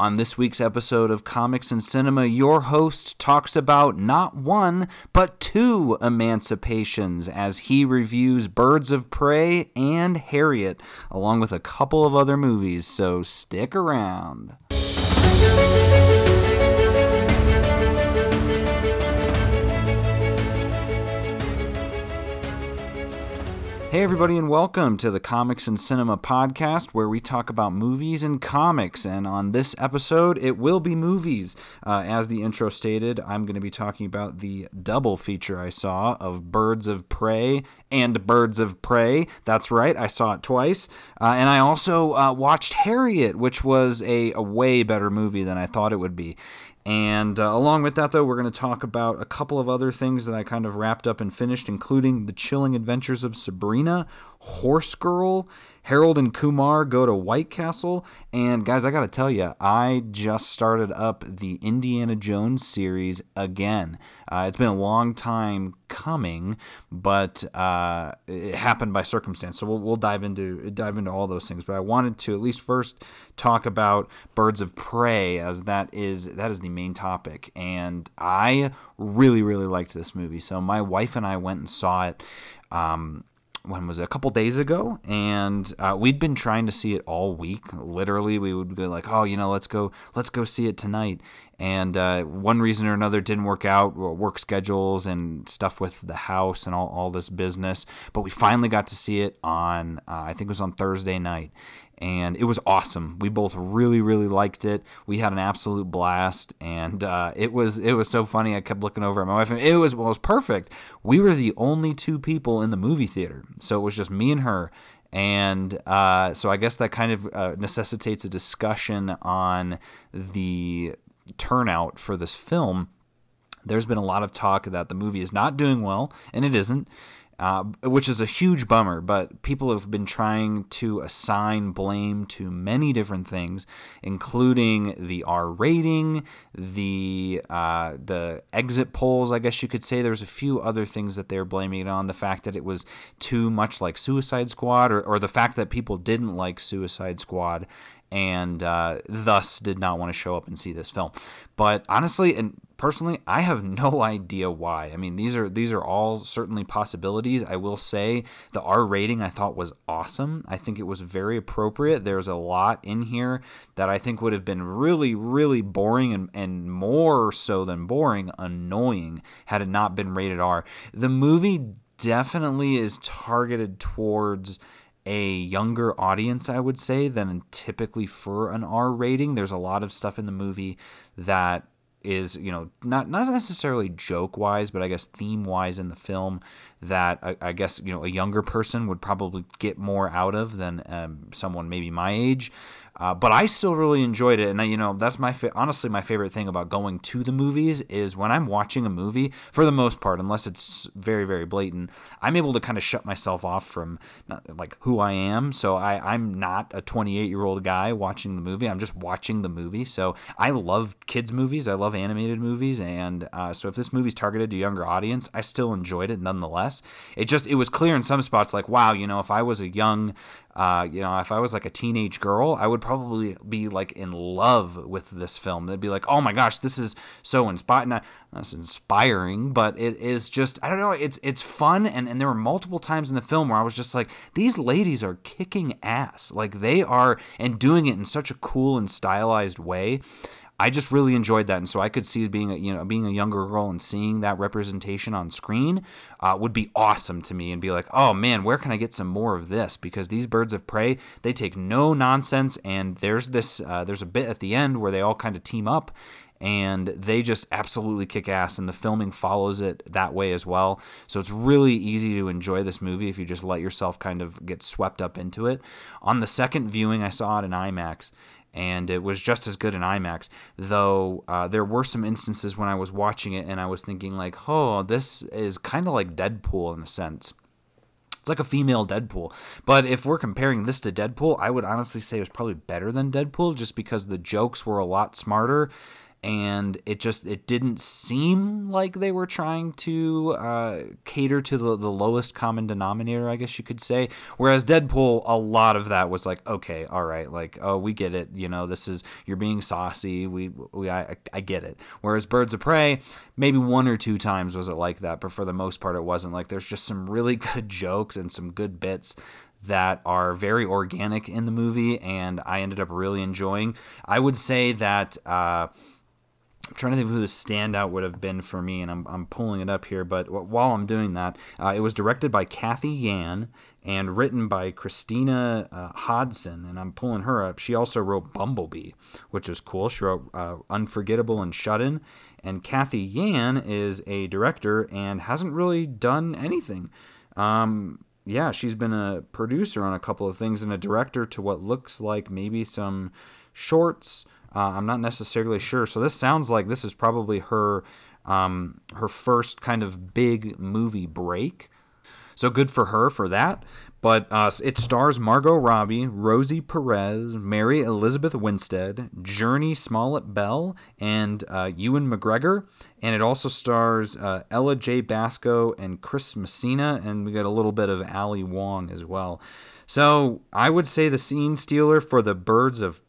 On this week's episode of Comics and Cinema, your host talks about not one, but two emancipations as he reviews Birds of Prey and Harriet, along with a couple of other movies, so stick around. Hey, everybody, and welcome to the Comics and Cinema podcast, where we talk about movies and comics. And on this episode, it will be movies. Uh, as the intro stated, I'm going to be talking about the double feature I saw of Birds of Prey and Birds of Prey. That's right, I saw it twice. Uh, and I also uh, watched Harriet, which was a, a way better movie than I thought it would be. And uh, along with that, though, we're going to talk about a couple of other things that I kind of wrapped up and finished, including The Chilling Adventures of Sabrina, Horse Girl, Harold and Kumar go to White Castle. And guys, I got to tell you, I just started up the Indiana Jones series again. Uh, it's been a long time coming, but uh, it happened by circumstance. So we'll, we'll dive into dive into all those things. But I wanted to at least first talk about Birds of Prey, as that is that is the main topic. And I really really liked this movie. So my wife and I went and saw it. Um, when was it? A couple days ago, and uh, we'd been trying to see it all week. Literally, we would go like, "Oh, you know, let's go, let's go see it tonight." And uh, one reason or another didn't work out, work schedules and stuff with the house and all, all this business. But we finally got to see it on, uh, I think it was on Thursday night, and it was awesome. We both really, really liked it. We had an absolute blast, and uh, it was it was so funny. I kept looking over at my wife, and it was well, it was perfect. We were the only two people in the movie theater, so it was just me and her. And uh, so I guess that kind of uh, necessitates a discussion on the turnout for this film. There's been a lot of talk that the movie is not doing well, and it isn't uh, which is a huge bummer. But people have been trying to assign blame to many different things, including the R rating, the uh, the exit polls. I guess you could say there's a few other things that they're blaming it on. The fact that it was too much like Suicide Squad, or, or the fact that people didn't like Suicide Squad and uh, thus did not want to show up and see this film. But honestly, and personally, I have no idea why. I mean, these are these are all certainly possibilities. I will say the R rating I thought was awesome. I think it was very appropriate. There's a lot in here that I think would have been really, really boring and, and more so than boring, annoying had it not been rated R. The movie definitely is targeted towards a younger audience, I would say, than typically for an R rating. There's a lot of stuff in the movie that is, you know, not not necessarily joke wise, but I guess theme wise in the film that I, I, guess you know a younger person would probably get more out of than um, someone maybe my age. Uh, but I still really enjoyed it, and I, you know that's my fa- honestly my favorite thing about going to the movies is when I'm watching a movie. For the most part, unless it's very very blatant, I'm able to kind of shut myself off from not, like who I am. So I I'm not a 28 year old guy watching the movie. I'm just watching the movie. So I love kids movies. I love animated movies, and uh, so if this movie's targeted to younger audience, I still enjoyed it nonetheless. It just it was clear in some spots like wow, you know, if I was a young uh, you know, if I was like a teenage girl, I would probably be like in love with this film. They'd be like, "Oh my gosh, this is so inspiring." Inspiring, but it is just I don't know. It's it's fun, and and there were multiple times in the film where I was just like, "These ladies are kicking ass! Like they are, and doing it in such a cool and stylized way." I just really enjoyed that, and so I could see being a you know being a younger girl and seeing that representation on screen uh, would be awesome to me, and be like, oh man, where can I get some more of this? Because these birds of prey, they take no nonsense, and there's this uh, there's a bit at the end where they all kind of team up, and they just absolutely kick ass and the filming follows it that way as well. So it's really easy to enjoy this movie if you just let yourself kind of get swept up into it. On the second viewing i saw it in imax and it was just as good in IMAX. Though uh, there were some instances when I was watching it and I was thinking like, oh, this is kind of like Deadpool in a sense. It's like a female Deadpool. But if we're comparing this to Deadpool, I would honestly say it was probably better than Deadpool just because the jokes were a lot smarter and it just it didn't seem like they were trying to uh, cater to the, the lowest common denominator i guess you could say. Whereas deadpool a lot of that was like okay all right like oh we get it. You know this is you're being saucy. We, we I, I get it. Whereas birds of prey maybe one or two times was it like that but for the most part it wasn't. Like there's just some really good jokes and some good bits that are very organic in the movie and i ended up really enjoying. I would say that uh, I'm trying to think of who the standout would have been for me, and I'm, I'm pulling it up here. But while I'm doing that, uh, it was directed by Cathy Yan and written by Christina uh, Hodson, and I'm pulling her up. She also wrote Bumblebee, which is cool. She wrote uh, Unforgettable and Shut In. And Cathy Yan is a director and hasn't really done anything. Um, yeah, she's been a producer on a couple of things and a director to what looks like maybe some shorts uh, I'm not necessarily sure. So this sounds like this is probably her um, her first kind of big movie break. So good for her for that. But uh, it stars Margot Robbie, Rosie Perez, Mary Elizabeth Winstead, Jurnee Smollett Bell, and uh, Ewan McGregor. And it also stars uh, Ella Jay Basco and Chris Messina. And we got a little bit of Ali Wong as well. So I would say the scene stealer for the Birds of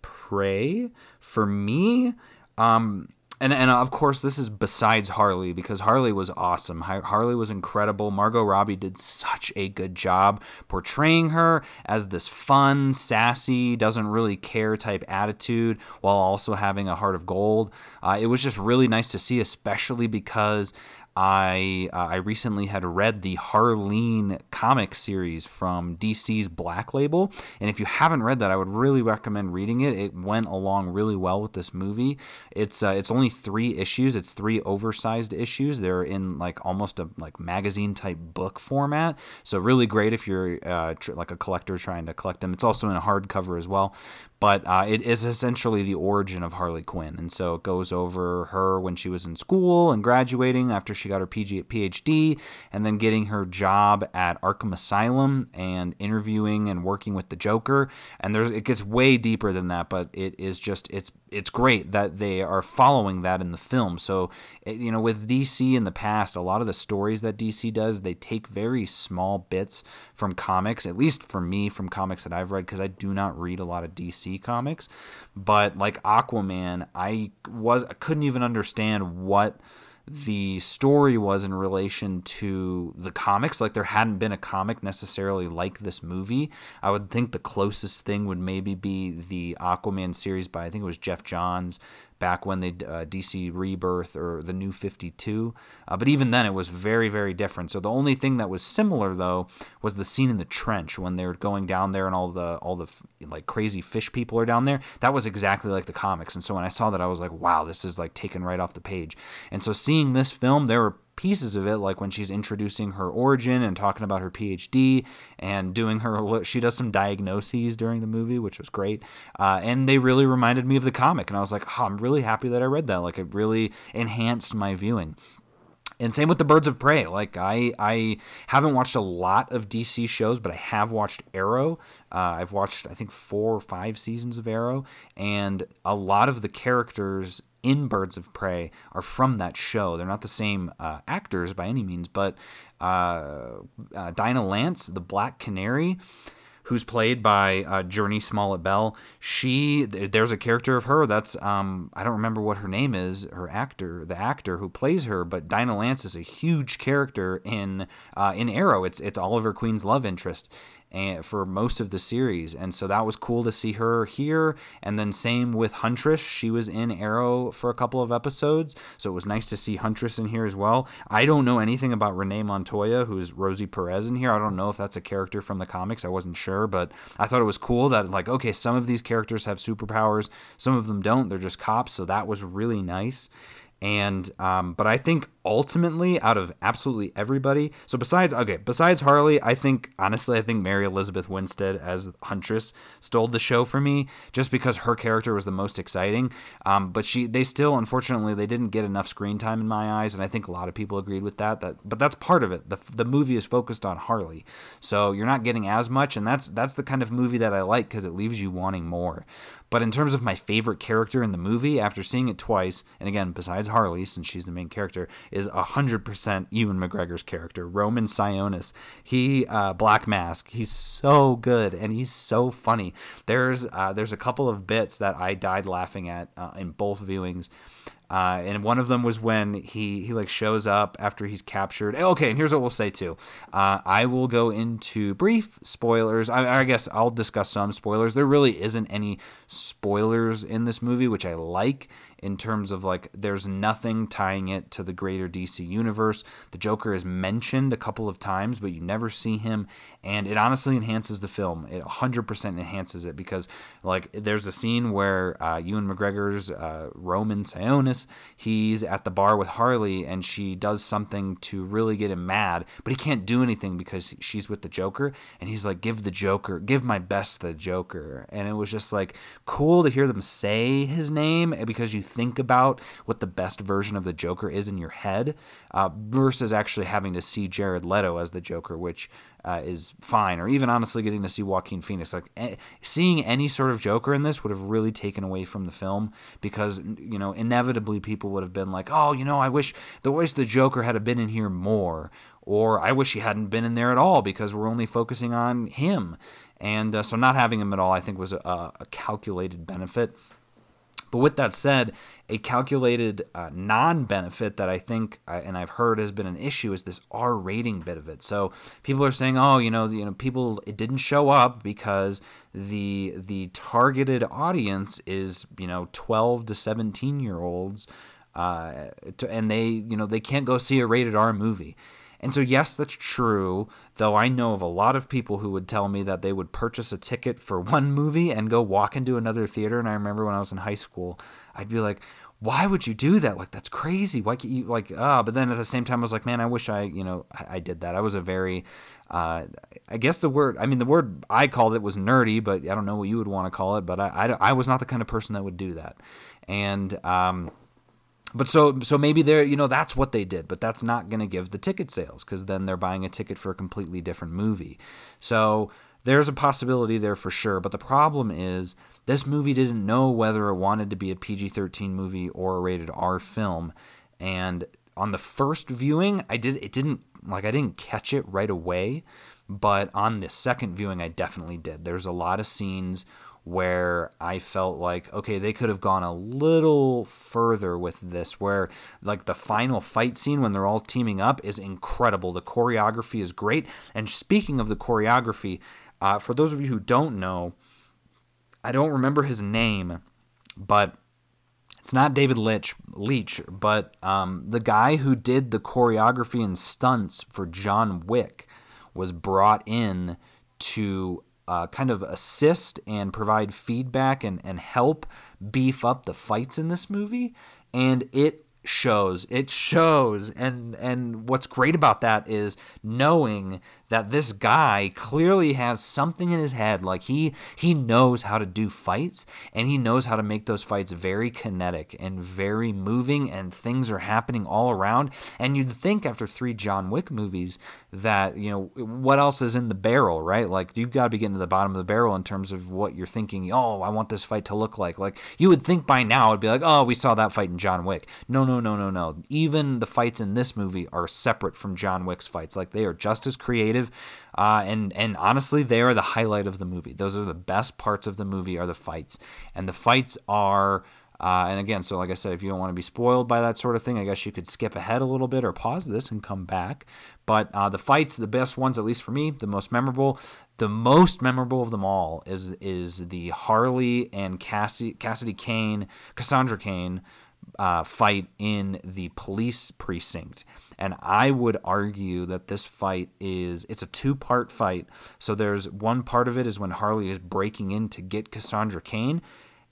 For me, um, and and of course this is besides Harley because Harley was awesome. Harley was incredible. Margot Robbie did such a good job portraying her as this fun, sassy, doesn't really care type attitude while also having a heart of gold. Uh, it was just really nice to see, especially because I uh, I recently had read the Harleen comic series from DC's Black Label, and if you haven't read that, I would really recommend reading it. It went along really well with this movie. It's uh, it's only three issues. It's three oversized issues. They're in like almost a like magazine type book format, so really great if you're uh, tr- like a collector trying to collect them. It's also in a hardcover as well but uh, it is essentially the origin of Harley Quinn. And so it goes over her when she was in school and graduating after she got her PG- PhD, and then getting her job at Arkham Asylum and interviewing and working with the Joker. And there's it gets way deeper than that, but it is just it's it's great that they are following that in the film. So eh, you know, with DC in the past, a lot of the stories that DC does, they take very small bits from comics. At least for me, from comics that I've read, because I do not read a lot of DC comics. But like Aquaman, I was I couldn't even understand what the story was in relation to the comics. Like there hadn't been a comic necessarily like this movie. I would think the closest thing would maybe be the Aquaman series by I think it was Geoff Johns back when they uh, DC Rebirth or the New 52. Uh, but even then, it was very, very different. So the only thing that was similar though was the scene in the trench when they're going down there and all the all the like crazy fish people are down there. That was exactly like the comics. And so when I saw that, I was like, wow, this is like taken right off the page. And so seeing this film, there were pieces of it, like when she's introducing her origin and talking about her PhD and doing her, she does some diagnoses during the movie, which was great. Uh, and they really reminded me of the comic. And I was like, oh, I'm really happy that I read that. Like, it really enhanced my viewing. And same with the Birds of Prey. Like I, I haven't watched a lot of DC shows, but I have watched Arrow. Uh, I've watched I think four or five seasons of Arrow, and a lot of the characters in Birds of Prey are from that show. They're not the same uh, actors by any means, but uh, uh, Dinah Lance, the Black Canary, who's played by uh, Jurnee Smollett Bell. She there's a character of her that's um, I don't remember what her name is. Her actor, the actor who plays her, but Dinah Lance is a huge character in uh, in Arrow. It's it's Oliver Queen's love interest, and for most of the series. And so that was cool to see her here. And then same with Huntress. She was in Arrow for a couple of episodes. So it was nice to see Huntress in here as well. I don't know anything about Renee Montoya, who's Rosie Perez in here. I don't know if that's a character from the comics. I wasn't sure, but I thought it was cool that like, okay, some of these characters have superpowers, some of them don't. They're just cops. So that was really nice. And um, but I think ultimately, out of absolutely everybody, so besides okay, besides Harley, I think honestly, I think Mary Elizabeth Winstead as Huntress stole the show for me, just because her character was the most exciting. Um, but she, they still, unfortunately, they didn't get enough screen time in my eyes, and I think a lot of people agreed with that. That, but that's part of it. the The movie is focused on Harley, so you're not getting as much, and that's that's the kind of movie that I like because it leaves you wanting more. But in terms of my favorite character in the movie, after seeing it twice, and again, besides Harley, since she's the main character, 100% Ewan McGregor's character, Roman Sionis. He, uh, Black Mask, he's so good and he's so funny. There's, uh, there's a couple of bits that I died laughing at uh, in both viewings. Uh, and one of them was when he he like shows up after he's captured. Okay, and here's what we'll say too. Uh, I will go into brief spoilers. I, I, guess I'll discuss some spoilers. There really isn't any spoilers in this movie, which I like in terms of like there's nothing tying it to the greater DC universe. The Joker is mentioned a couple of times, but you never see him, and it honestly enhances the film. It 100% enhances it because like there's a scene where uh, Ewan McGregor's uh, Roman Sionis, he's at the bar with Harley, and she does something to really get him mad, but he can't do anything because she's with the Joker, and he's like, "Give the Joker, give my best the Joker," and it was just like cool to hear them say his name because you think about what the best version of the Joker is in your head uh, versus actually having to see Jared Leto as the Joker, which uh, is fine, or even honestly getting to see Joaquin Phoenix. Like eh, seeing any sort of Joker in this would have really taken away from the film because you know inevitably people would have been like, oh, you know, I wish the wish the Joker had been in here more, or I wish he hadn't been in there at all because we're only focusing on him. And uh, so not having him at all, I think, was a, a calculated benefit. But with that said, a calculated uh, non benefit that I think and I've heard has been an issue is this R rating bit of it. So people are saying, oh, you know, you know, people it didn't show up because the the targeted audience is you know 12 to 17 year olds, uh, to, and they you know they can't go see a rated R movie. And so, yes, that's true, though I know of a lot of people who would tell me that they would purchase a ticket for one movie and go walk into another theater. And I remember when I was in high school, I'd be like, why would you do that? Like, that's crazy. Why can't you, like, ah, but then at the same time, I was like, man, I wish I, you know, I, I did that. I was a very, uh, I guess the word, I mean, the word I called it was nerdy, but I don't know what you would want to call it, but I, I, I was not the kind of person that would do that. And, um, but so so maybe they're you know that's what they did but that's not going to give the ticket sales because then they're buying a ticket for a completely different movie. So there's a possibility there for sure but the problem is this movie didn't know whether it wanted to be a pg-13 movie or a rated r film and on the first viewing i did it didn't like i didn't catch it right away but on the second viewing i definitely did. There's a lot of scenes where I felt like, okay, they could have gone a little further with this, where like the final fight scene when they're all teaming up is incredible. The choreography is great. And speaking of the choreography, uh, for those of you who don't know, I don't remember his name, but it's not David Leitch, Leitch but um, the guy who did the choreography and stunts for John Wick was brought in to uh, kind of assist and provide feedback and, and help beef up the fights in this movie. And it shows. It shows. And and what's great about that is knowing that this guy clearly has something in his head like he he knows how to do fights and he knows how to make those fights very kinetic and very moving and things are happening all around. And you'd think after 3 John Wick movies that you know what else is in the barrel right? Like you've got to be getting to the bottom of the barrel in terms of what you're thinking oh I want this fight to look like. Like you would think by now it'd be like oh we saw that fight in John Wick. No no no no no. Even the fights in this movie are separate from John Wick's fights. Like they are just as creative creative. Uh, and and honestly, they are the highlight of the movie. Those are the best parts of the movie are the fights, and the fights are. Uh, and again, so like I said, if you don't want to be spoiled by that sort of thing, I guess you could skip ahead a little bit or pause this and come back. But uh, the fights, the best ones, at least for me, the most memorable, the most memorable of them all is is the Harley and Cassie, Cassidy Cain, Cassandra Cain uh, fight in the police precinct. And I would argue that this fight is it's a two-part fight. So there's one part of it is when Harley is breaking in to get Cassandra Cain.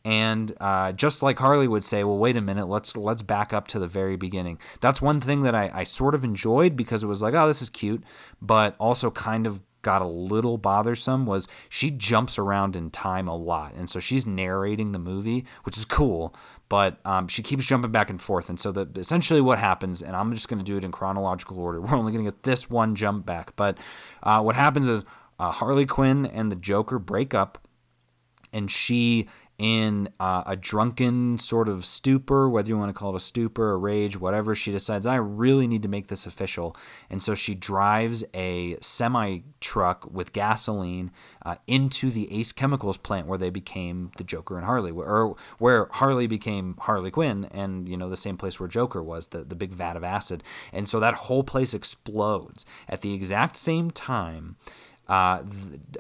And uh, just like Harley would say, well, wait a minute, let's let's back up to the very beginning. That's one thing that I, I sort of enjoyed because it was like, oh, this is cute, but also kind of got a little bothersome was she jumps around in time a lot. And so she's narrating the movie which is cool but um, she keeps jumping back and forth. And so the, essentially what happens and i'm just going to do it in chronological order. We're only going to get this one jump back. But uh, what happens is uh, harley quinn and the joker break up and she in uh, a drunken sort of stupor, whether you want to call it a stupor, a rage, whatever. She decides, I really need to make this official. And so she drives a semi truck with gasoline uh, into the Ace Chemicals plant where they became the Joker and Harley, or where Harley became Harley Quinn, and, you know, the same place where Joker was, the, the big vat of acid. And so that whole place explodes at the exact same time uh,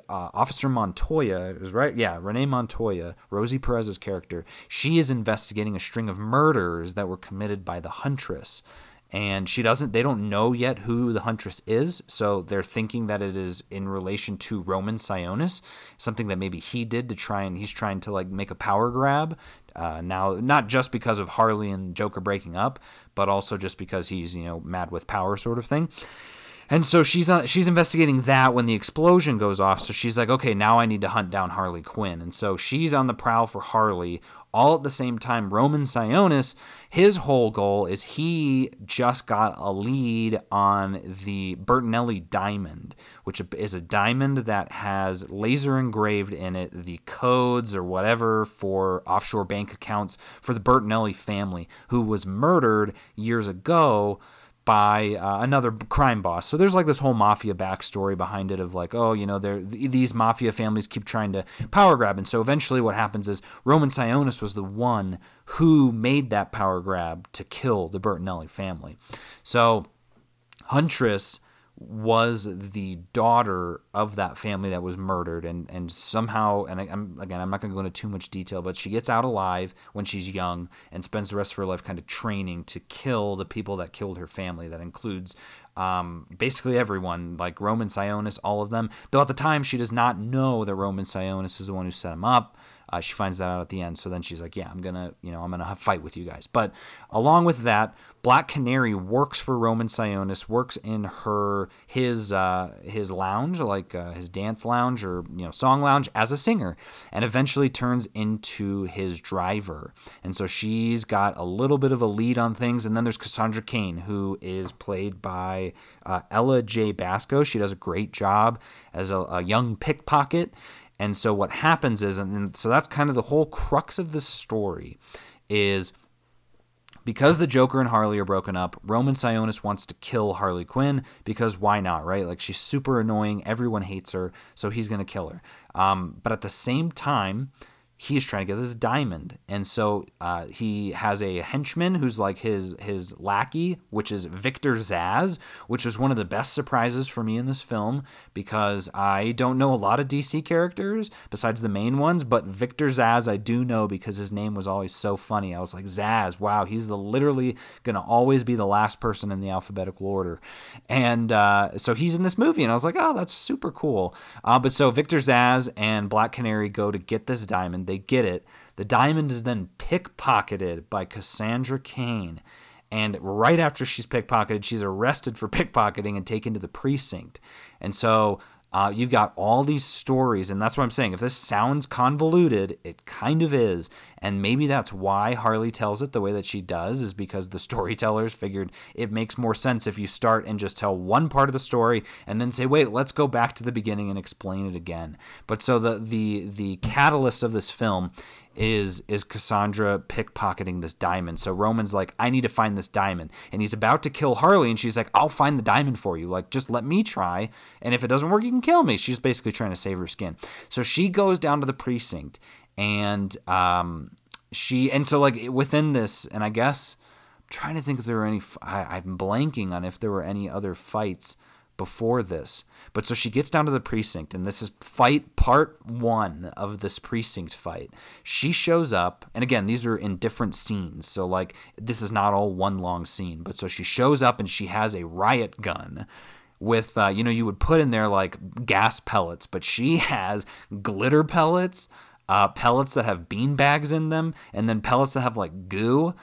uh, Officer Montoya is right. Yeah, Renee Montoya, Rosie Perez's character. She is investigating a string of murders that were committed by the Huntress, and she doesn't. They don't know yet who the Huntress is, so they're thinking that it is in relation to Roman Sionis, something that maybe he did to try and he's trying to like make a power grab. Uh, now, not just because of Harley and Joker breaking up, but also just because he's you know mad with power, sort of thing. And so she's uh, she's investigating that when the explosion goes off. So she's like, okay, now I need to hunt down Harley Quinn. And so she's on the prowl for Harley. All at the same time, Roman Sionis, his whole goal is he just got a lead on the Bertinelli diamond, which is a diamond that has laser engraved in it the codes or whatever for offshore bank accounts for the Bertinelli family, who was murdered years ago by uh, another crime boss. So there's like this whole mafia backstory behind it of like, oh, you know, they these mafia families keep trying to power grab. And so eventually what happens is Roman Sionis was the one who made that power grab to kill the Bertinelli family. So Huntress was the daughter of that family that was murdered and and somehow and I, am again I'm not going to go into too much detail but she gets out alive when she's young and spends the rest of her life kind of training to kill the people that killed her family. That includes um, basically everyone like Roman Sionis all of them. Though at the time she does not know that Roman Sionis is the one who set him up uh, she finds that out at the end. So then she's like, "Yeah, I'm gonna, you know, I'm gonna fight with you guys." But along with that, Black Canary works for Roman Sionis, works in her his uh, his lounge, like uh, his dance lounge or you know song lounge, as a singer, and eventually turns into his driver. And so she's got a little bit of a lead on things. And then there's Cassandra Cain, who is played by uh, Ella Jay Basco. She does a great job as a, a young pickpocket and so what happens is, and so that's kind of the whole crux of this story, is because the Joker and Harley are broken up, Roman Sionis wants to kill Harley Quinn because why not, right? Like she's super annoying, everyone hates her, so he's gonna kill her. Um, but at the same time, he's trying to get this diamond. And so uh, he has a henchman who's like his his lackey which is victor zsasz which was one of the best surprises for me in this film because i don't know a lot of dc characters besides the main ones but victor zsasz i do know because his name was always so funny. I was like zsasz wow he's the literally gonna always be the last person in the alphabetical order. And uh, so he's in this movie and i was like oh that's super cool. Uh, but so victor zsasz and black canary go to get this diamond they get it. The diamond is then pickpocketed by Cassandra Cain. And right after she's pickpocketed, she's arrested for pickpocketing and taken to the precinct. And so uh, you've got all these stories, and that's what I'm saying. If this sounds convoluted, it kind of is. And maybe that's why Harley tells it the way that she does, is because the storytellers figured it makes more sense if you start and just tell one part of the story and then say, wait, let's go back to the beginning and explain it again. But so the the the catalyst of this film is is Cassandra pickpocketing this diamond. So Roman's like, I need to find this diamond. And he's about to kill Harley, and she's like, I'll find the diamond for you. Like, just let me try. And if it doesn't work, you can kill me. She's basically trying to save her skin. So she goes down to the precinct and um she and so like within this, and I guess I'm trying to think if there were any I, I'm blanking on if there were any other fights before this. But so she gets down to the precinct, and this is fight part one of this precinct fight. She shows up, and again, these are in different scenes. So, like, this is not all one long scene. But so she shows up, and she has a riot gun with, uh, you know, you would put in there like gas pellets, but she has glitter pellets, uh, pellets that have bean bags in them, and then pellets that have like goo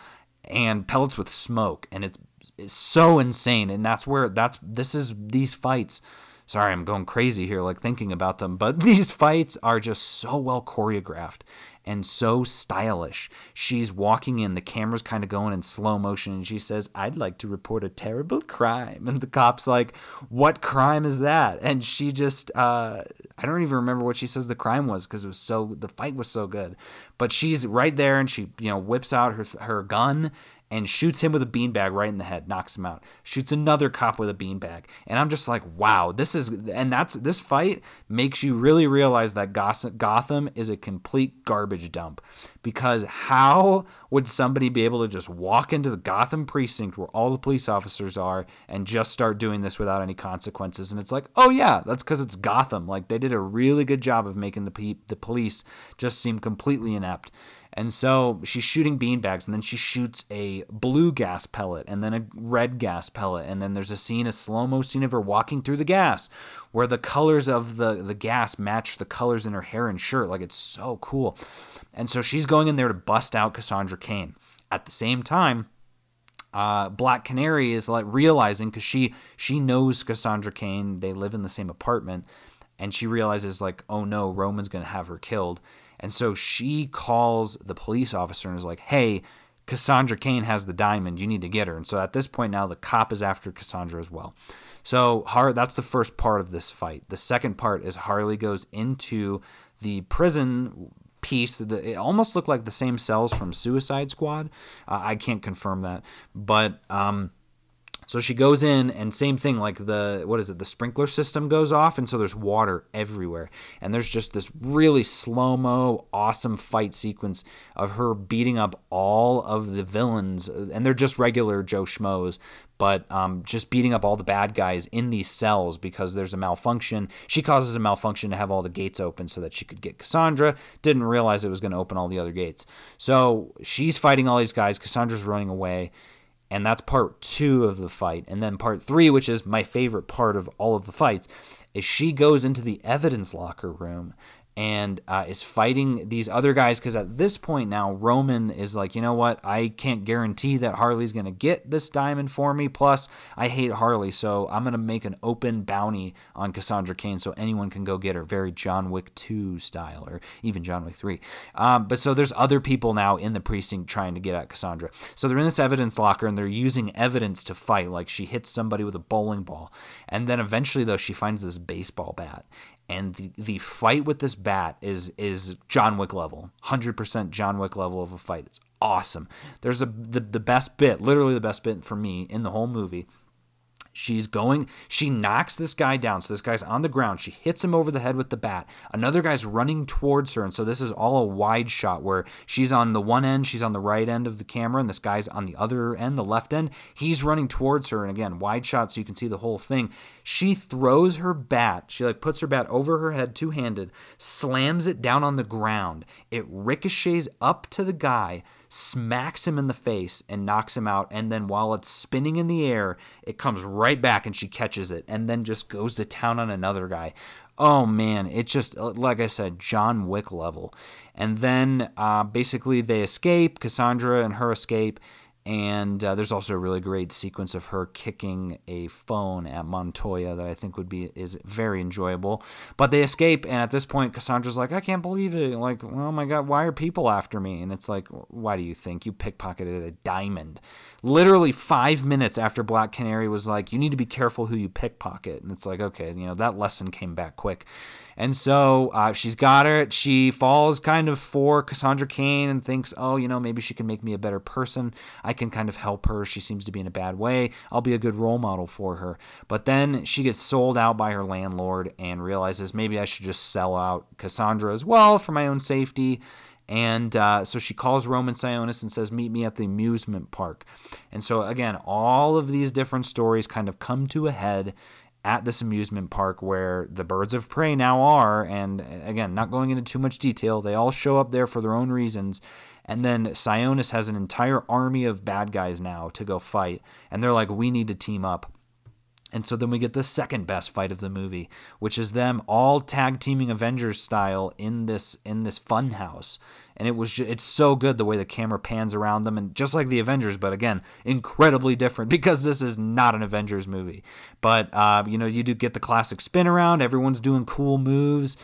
and pellets with smoke. And it's, it's so insane. And that's where that's this is these fights sorry, I'm going crazy here, like thinking about them, but these fights are just so well choreographed and so stylish. She's walking in, the camera's kind of going in slow motion, and she says, I'd like to report a terrible crime. And the cop's like, What crime is that? And she just, uh, I don't even remember what she says the crime was because it was so, the fight was so good. but she's right there and she you know whips out her her gun and shoots him with a beanbag right in the head, knocks him out. Shoots another cop with a beanbag. And I'm just like, wow, this is and that's this fight makes you really realize that Gotham is a complete garbage dump. Because how would somebody be able to just walk into the Gotham precinct where all the police officers are and just start doing this without any consequences? And it's like, oh yeah, that's because it's Gotham. Like they did a really good job of making the pe- the police just seem completely inept. And so she's shooting beanbags, and then she shoots a blue gas pellet, and then a red gas pellet, and then there's a scene, a slow mo scene of her walking through the gas, where the colors of the the gas match the colors in her hair and shirt. Like it's so cool. And so she's going in there to bust out Cassandra Cain. At the same time, uh, Black Canary is like realizing because she she knows Cassandra Cain. They live in the same apartment, and she realizes like, oh no, Roman's gonna have her killed. And so she calls the police officer and is like, hey, Cassandra Cain has the diamond. You need to get her. And so at this point now, the cop is after Cassandra as well. So Har- that's the first part of this fight. The second part is Harley goes into the prison piece. It almost looked like the same cells from Suicide Squad. Uh, I can't confirm that, but um, so she goes in and same thing like the what is it the sprinkler system goes off and so there's water everywhere and there's just this really slow-mo awesome fight sequence of her beating up all of the villains and they're just regular Joe schmoes but um, just beating up all the bad guys in these cells because there's a malfunction. She causes a malfunction to have all the gates open so that she could get Cassandra. Didn't realize it was going to open all the other gates. So she's fighting all these guys. Cassandra's running away and that's part two of the fight. And then part three, which is my favorite part of all of the fights, is she goes into the evidence locker room and uh, is fighting these other guys because at this point now roman is like you know what? I can't guarantee that harley's going to get this diamond for me. Plus i hate harley so i'm going to make an open bounty on cassandra cain so anyone can go get her. Very john wick 2 style or even john wick 3 um, but so there's other people now in the precinct trying to get at cassandra. So they're in this evidence locker and they're using evidence to fight. Like she hits somebody with a bowling ball and then eventually though she finds this baseball bat and the, the fight with this bat is is John Wick level, hundred percent John Wick level of a fight. It's awesome. There's a the, the best bit, literally the best bit for me in the whole movie She's going, she knocks this guy down. So this guy's on the ground. She hits him over the head with the bat. Another guy's running towards her. And so this is all a wide shot where she's on the one end, she's on the right end of the camera, and this guy's on the other end, the left end. He's running towards her. And again, wide shot so you can see the whole thing. She throws her bat. She like puts her bat over her head, two handed, slams it down on the ground. It ricochets up to the guy smacks him in the face and knocks him out. And then while it's spinning in the air, it comes right back and she catches it and then just goes to town on another guy. Oh man, it's just, like I said, John Wick level. And then uh, basically they escape, Cassandra and her escape and uh, there's also a really great sequence of her kicking a phone at Montoya that I think would be is very enjoyable. But they escape, and at this point, Cassandra's like, "I can't believe it! Like, oh my god, why are people after me?" And it's like, "Why do you think you pickpocketed a diamond?" Literally five minutes after Black Canary was like, "You need to be careful who you pickpocket," and it's like, okay, you know that lesson came back quick. And so uh, she's got it. She falls kind of for Cassandra Cain and thinks, oh, you know, maybe she can make me a better person. I can kind of help her. She seems to be in a bad way. I'll be a good role model for her. But then she gets sold out by her landlord and realizes maybe I should just sell out Cassandra as well for my own safety. And uh, so she calls Roman Sionis and says, Meet me at the amusement park. And so, again, all of these different stories kind of come to a head at this amusement park where the birds of prey now are. And again, not going into too much detail, they all show up there for their own reasons. And then Sionis has an entire army of bad guys now to go fight. And they're like, we need to team up. And so then we get the second best fight of the movie, which is them all tag teaming Avengers style in this in this fun house and it was just, it's so good the way the camera pans around them and just like the avengers but again incredibly different because this is not an avengers movie. But uh, you know you do get the classic spin around everyone's doing cool moves.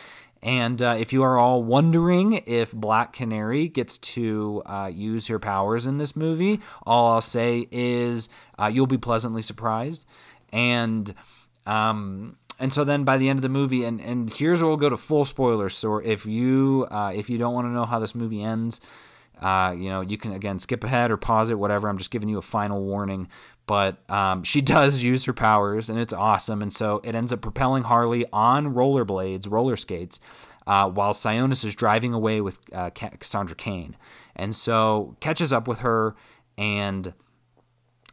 And uh, if you are all wondering if Black Canary gets to uh, use her powers in this movie, all I'll say is uh, you'll be pleasantly surprised. And um, and so then by the end of the movie, and and here's where we'll go to full spoilers. So if you uh, if you don't want to know how this movie ends, uh, you know you can again skip ahead or pause it, whatever. I'm just giving you a final warning. But um, she does use her powers, and it's awesome. And so it ends up propelling Harley on rollerblades, roller skates, uh, while Sionis is driving away with uh, Cassandra Cain, and so catches up with her and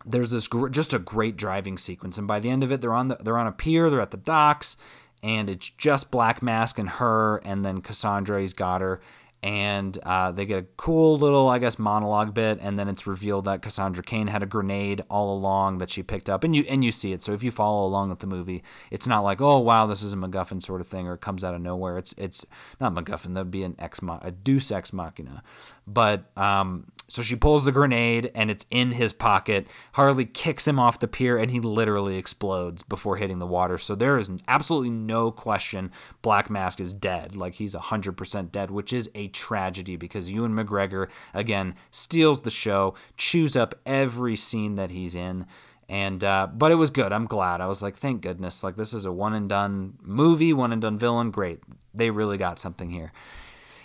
there's this gr- just a great driving sequence, and by the end of it, they're on the they're on a pier, they're at the docks, and it's just Black Mask and her, and then Cassandra, he's got her, and uh, they get a cool little, I guess, monologue bit, and then it's revealed that Cassandra Cain had a grenade all along that she picked up, and you and you see it. So if you follow along with the movie, it's not like, oh wow, this is a MacGuffin sort of thing, or it comes out of nowhere. It's it's not MacGuffin. That'd be an ex a Deus ex machina, but um, so she pulls the grenade and it's in his pocket. Harley kicks him off the pier and he literally explodes before hitting the water. So there is absolutely no question Black Mask is dead. Like he's 100% dead, which is a tragedy because Ewan McGregor, again, steals the show, chews up every scene that he's in. And, uh, but it was good. I'm glad. I was like, thank goodness. Like, this is a one and done movie, one and done villain. Great. They really got something here.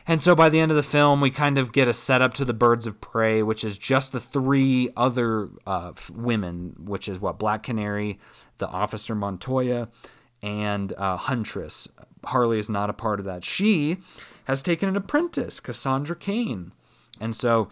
And so by the end of the film, we kind of get a setup to the Birds of Prey, which is just the three other uh, women, which is what Black Canary, the Officer Montoya, and uh, Huntress. Harley is not a part of that. She has taken an apprentice, Cassandra Cain. And so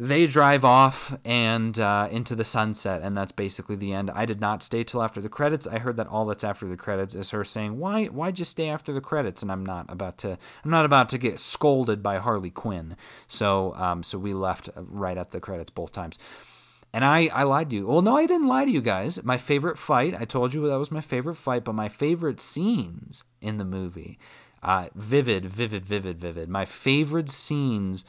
they drive off and uh, into the sunset, and that's basically the end. I did not stay till after the credits. I heard that all that's after the credits is her saying, "Why, why'd you stay after the credits?" And I'm not about to, I'm not about to get scolded by Harley Quinn. So, um, so we left right at the credits both times. And I, I lied to you. Well, no, I didn't lie to you guys. My favorite fight, I told you that was my favorite fight, but my favorite scenes in the movie, uh, vivid, vivid, vivid, vivid. My favorite scenes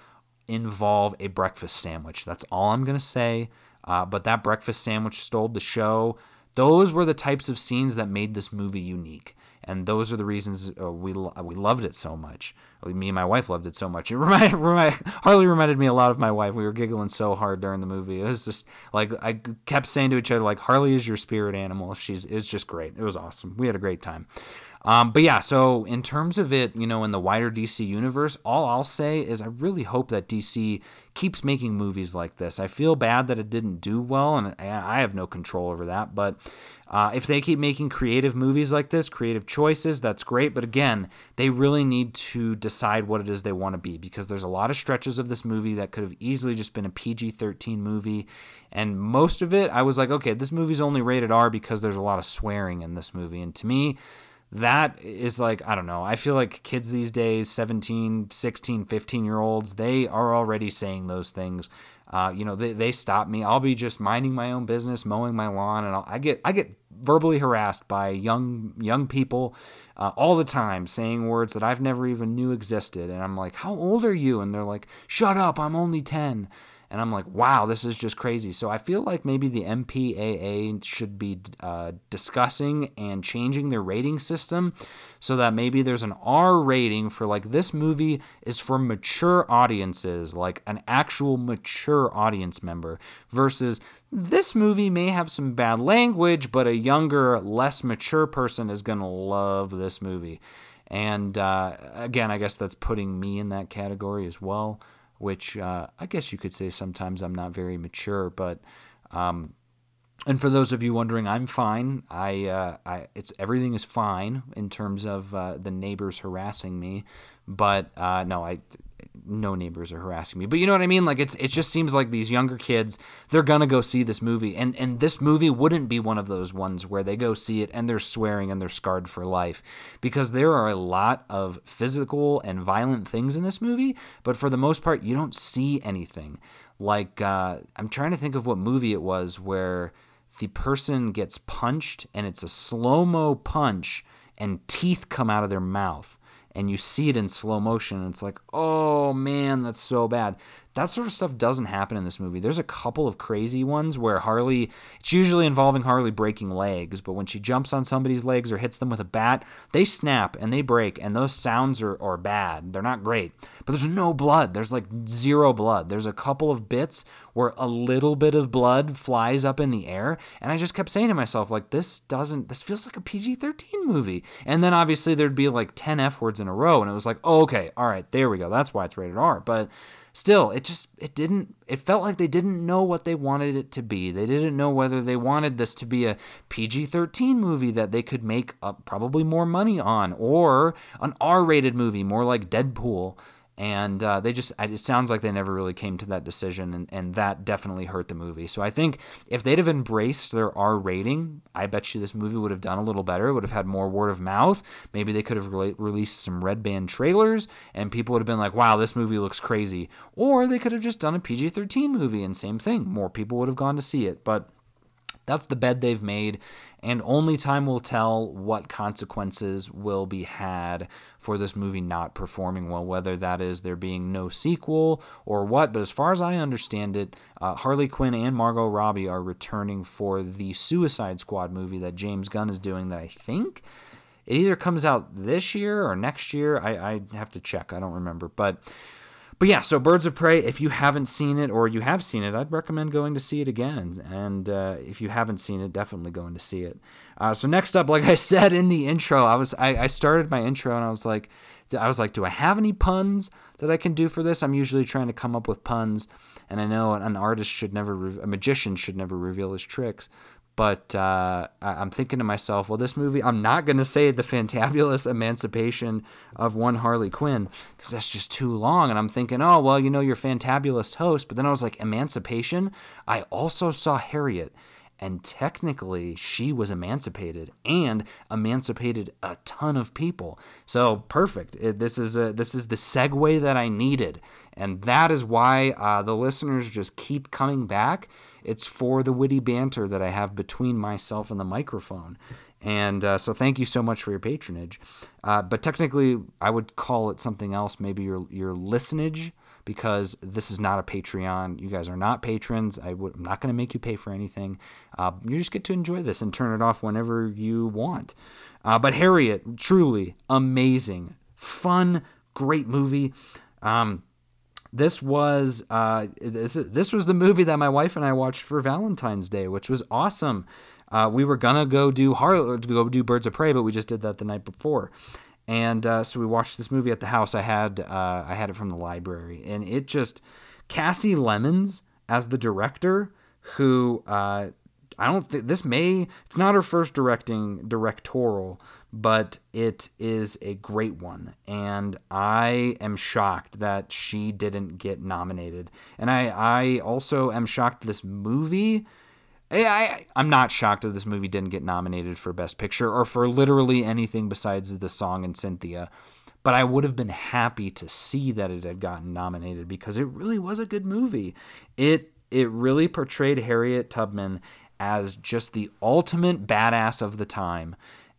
involve a breakfast sandwich. That's all I'm going to say. Uh, but that breakfast sandwich stole the show. Those were the types of scenes that made this movie unique. And those are the reasons uh, we we loved it so much. Me and my wife loved it so much. It reminded, Harley reminded me a lot of my wife. We were giggling so hard during the movie. It was just like I kept saying to each other, like Harley is your spirit animal. She's it was just great. It was awesome. We had a great time. Um, but yeah, so in terms of it, you know, in the wider DC universe, all I'll say is I really hope that DC keeps making movies like this. I feel bad that it didn't do well, and I have no control over that. But uh, if they keep making creative movies like this, creative choices, that's great. But again, they really need to decide what it is they want to be because there's a lot of stretches of this movie that could have easily just been a PG 13 movie. And most of it, I was like, okay, this movie's only rated R because there's a lot of swearing in this movie. And to me, that is like i don't know. I feel like kids these days 17 16 15 year olds they are already saying those things. Uh, you know they, they stop me. I'll be just minding my own business mowing my lawn and I'll, i get i get verbally harassed by young young people uh, all the time saying words that i've never even knew existed. And i'm like how old are you? And they're like shut up i'm only 10 and I'm like, wow, this is just crazy. So I feel like maybe the MPAA should be uh, discussing and changing their rating system so that maybe there's an R rating for like this movie is for mature audiences, like an actual mature audience member, versus this movie may have some bad language, but a younger, less mature person is going to love this movie. And uh, again, I guess that's putting me in that category as well which uh, I guess you could say sometimes I'm not very mature, but um, and for those of you wondering, I'm fine. I, uh, I it's everything is fine in terms of uh, the neighbors harassing me, but uh, no, I no neighbors are harassing me. But you know what I mean? Like it's it just seems like these younger kids, they're gonna go see this movie. And and this movie wouldn't be one of those ones where they go see it and they're swearing and they're scarred for life. Because there are a lot of physical and violent things in this movie, but for the most part you don't see anything. Like uh, I'm trying to think of what movie it was where the person gets punched and it's a slow-mo punch and teeth come out of their mouth and you see it in slow motion and it's like oh man that's so bad That sort of stuff doesn't happen in this movie. There's a couple of crazy ones where Harley, it's usually involving Harley breaking legs, but when she jumps on somebody's legs or hits them with a bat, they snap and they break, and those sounds are, are bad. They're not great. But there's no blood. There's like zero blood. There's a couple of bits where a little bit of blood flies up in the air, and I just kept saying to myself, like, this doesn't, this feels like a PG 13 movie. And then obviously there'd be like 10 F words in a row, and it was like, oh, okay, all right, there we go. That's why it's rated R. But still it just it didn't it felt like they didn't know what they wanted it to be. They didn't know whether they wanted this to be a pg-13 movie that they could make up probably more money on or an r-rated movie more like deadpool and uh, they just it sounds like they never really came to that decision and, and that definitely hurt the movie. So i think if they'd have embraced their r rating i bet you this movie would have done a little better. It would have had more word of mouth. Maybe they could have re- released some red band trailers and people would have been like wow this movie looks crazy. Or they could have just done a pg-13 movie and same thing. More people would have gone to see it. But that's the bed they've made, and only time will tell what consequences will be had for this movie not performing well, whether that is there being no sequel or what. But as far as I understand it, uh, Harley Quinn and Margot Robbie are returning for the Suicide Squad movie that James Gunn is doing, that I think. It either comes out this year or next year. I, I have to check. I don't remember. But but yeah, so Birds of Prey, if you haven't seen it or you have seen it, I'd recommend going to see it again. And uh, if you haven't seen it, definitely going to see it. Uh, so next up, like I said in the intro, I was I, I started my intro and I was like, I was like, do I have any puns that I can do for this? I'm usually trying to come up with puns, and I know an artist should never, a magician should never reveal his tricks. But uh, I'm thinking to myself, well, this movie, I'm not going to say the fantabulous emancipation of one Harley Quinn because that's just too long. And I'm thinking, oh, well, you know, you're fantabulous host. But then I was like, emancipation? I also saw Harriet and technically she was emancipated and emancipated a ton of people. So perfect. It, this is a, this is the segue that I needed, and that is why uh, the listeners just keep coming back it's for the witty banter that I have between myself and the microphone. And uh, so thank you so much for your patronage. Uh, but technically, I would call it something else, maybe your, your listenage, because this is not a Patreon. You guys are not patrons. I am not going to make you pay for anything. Uh, you just get to enjoy this and turn it off whenever you want. Uh, but Harriet, truly amazing, fun, great movie. Um, this was uh, this, this was the movie that my wife and I watched for Valentine's Day, which was awesome. Uh, we were gonna go do Har- go do Birds of Prey, but we just did that the night before, and uh, so we watched this movie at the house. I had uh, I had it from the library, and it just Kasi Lemmons as the director, who uh, I don't think this may it's not her first directing directorial but it is a great one. And I am shocked that she didn't get nominated. And I, I also am shocked this movie. I, I, I'm not shocked that this movie didn't get nominated for Best Picture or for literally anything besides the song and Cynthia. But I would have been happy to see that it had gotten nominated because it really was a good movie. It it really portrayed Harriet Tubman as just the ultimate badass of the time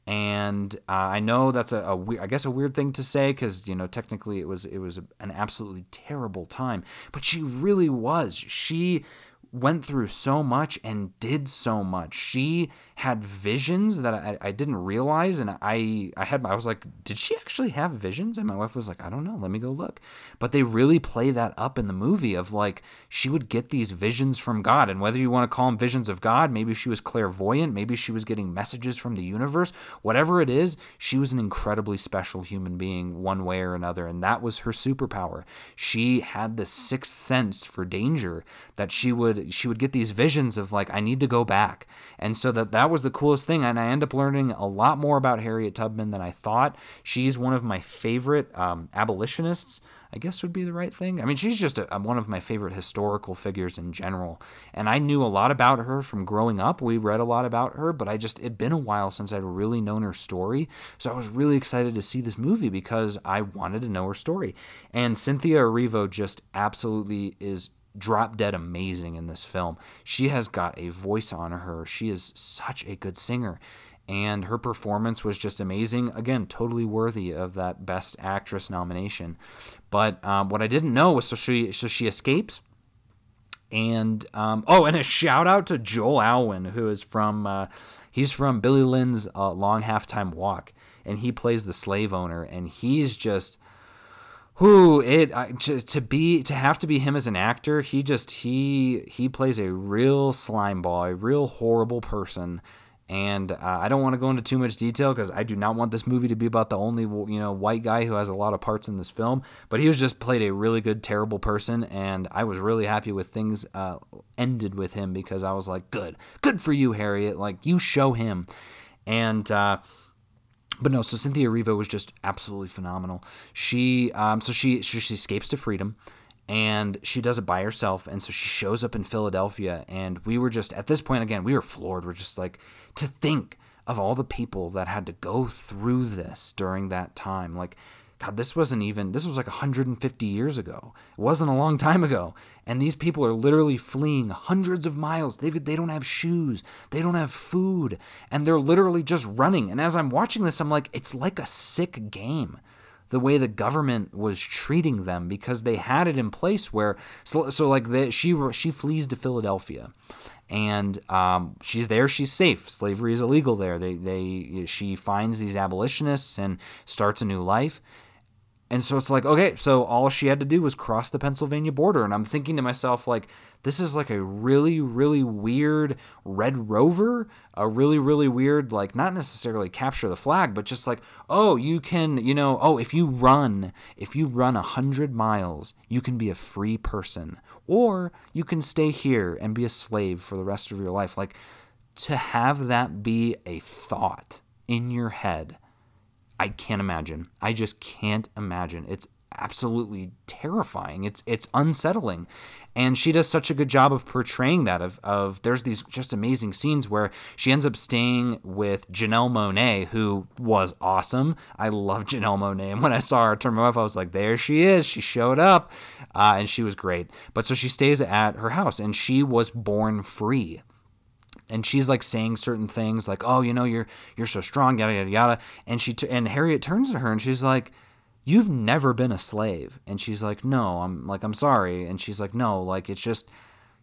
and uh, I know that's a, a I guess a weird thing to say because you know technically it was it was an absolutely terrible time, but she really was. She went through so much and did so much. She had visions that I, I didn't realize, and I I had I was like, did she actually have visions? And my wife was like, I don't know. Let me go look. But they really play that up in the movie of like she would get these visions from God, and whether you want to call them visions of God, maybe she was clairvoyant, maybe she was getting messages from the universe. Whatever it is, she was an incredibly special human being, one way or another, and that was her superpower. She had the sixth sense for danger that she would she would get these visions of like I need to go back. And so that that was the coolest thing and I end up learning a lot more about Harriet Tubman than I thought. She's one of my favorite um, abolitionists. I guess would be the right thing. I mean, she's just a, one of my favorite historical figures in general. And I knew a lot about her from growing up. We read a lot about her, but I just, it'd been a while since I'd really known her story. So I was really excited to see this movie because I wanted to know her story. And Cynthia Erivo just absolutely is drop dead amazing in this film. She has got a voice on her. She is such a good singer. and her performance was just amazing. Again, totally worthy of that Best Actress nomination. But um, what I didn't know was so she so she escapes, and um, oh, and a shout out to Joel Alwyn, who is from uh, he's from Billy Lynn's uh, Long Halftime Walk, and he plays the slave owner, and he's just who it to, to be to have to be him as an actor he just he he plays a real slime ball a real horrible person and uh, I don't want to go into too much detail because I do not want this movie to be about the only you know white guy who has a lot of parts in this film. But he was just played a really good terrible person, and I was really happy with things uh, ended with him because I was like, good, good for you, Harriet. Like you show him, and. Uh, but no, so Cynthia Erivo was just absolutely phenomenal. She, um, so she, she, she escapes to freedom and she does it by herself and so she shows up in Philadelphia and we were just at this point again we were floored we're just like to think of all the people that had to go through this during that time like god this wasn't even this was like 150 years ago. It wasn't a long time ago. And these people are literally fleeing hundreds of miles. They they don't have shoes. They don't have food. And they're literally just running. And as i'm watching this i'm like it's like a sick game the way the government was treating them because they had it in place where so, so like the, she she flees to Philadelphia. And um, she's there she's safe. Slavery is illegal there. They they she finds these abolitionists and starts a new life and so it's like, okay, so all she had to do was cross the Pennsylvania border. And I'm thinking to myself, like, this is like a really, really weird Red Rover, a really, really weird, like, not necessarily capture the flag, but just like, oh, you can, you know, oh, if you run, if you run a hundred miles, you can be a free person. Or you can stay here and be a slave for the rest of your life. Like, to have that be a thought in your head I can't imagine. I just can't imagine. It's absolutely terrifying. It's it's unsettling. And she does such a good job of portraying that of of there's these just amazing scenes where she ends up staying with Janelle Monáe, who was awesome. I love Janelle Monáe. And when I saw her turn my wife, I was like, there she is. She showed up. Uh, and she was great. But so she stays at her house and she was born free and she's like saying certain things like oh you know you're you're so strong yada yada yada. And she t- and harriet turns to her and she's like you've never been a slave. And she's like no i'm like i'm sorry. And she's like no like it's just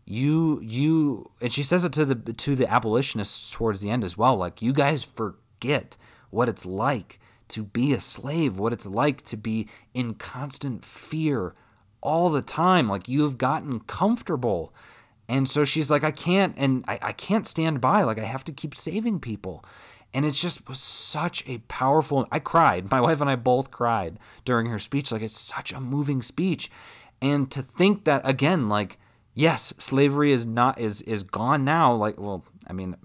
you you and she says it to the to the abolitionists towards the end as well like you guys forget what it's like to be a slave what it's like to be in constant fear all the time like you have gotten comfortable and so she's like, I can't, and I, I can't stand by. Like, I have to keep saving people. And it just was such a powerful. I cried. My wife and I both cried during her speech. Like, it's such a moving speech. And to think that, again, like, yes, slavery is not, is, is gone now. Like, well, I mean,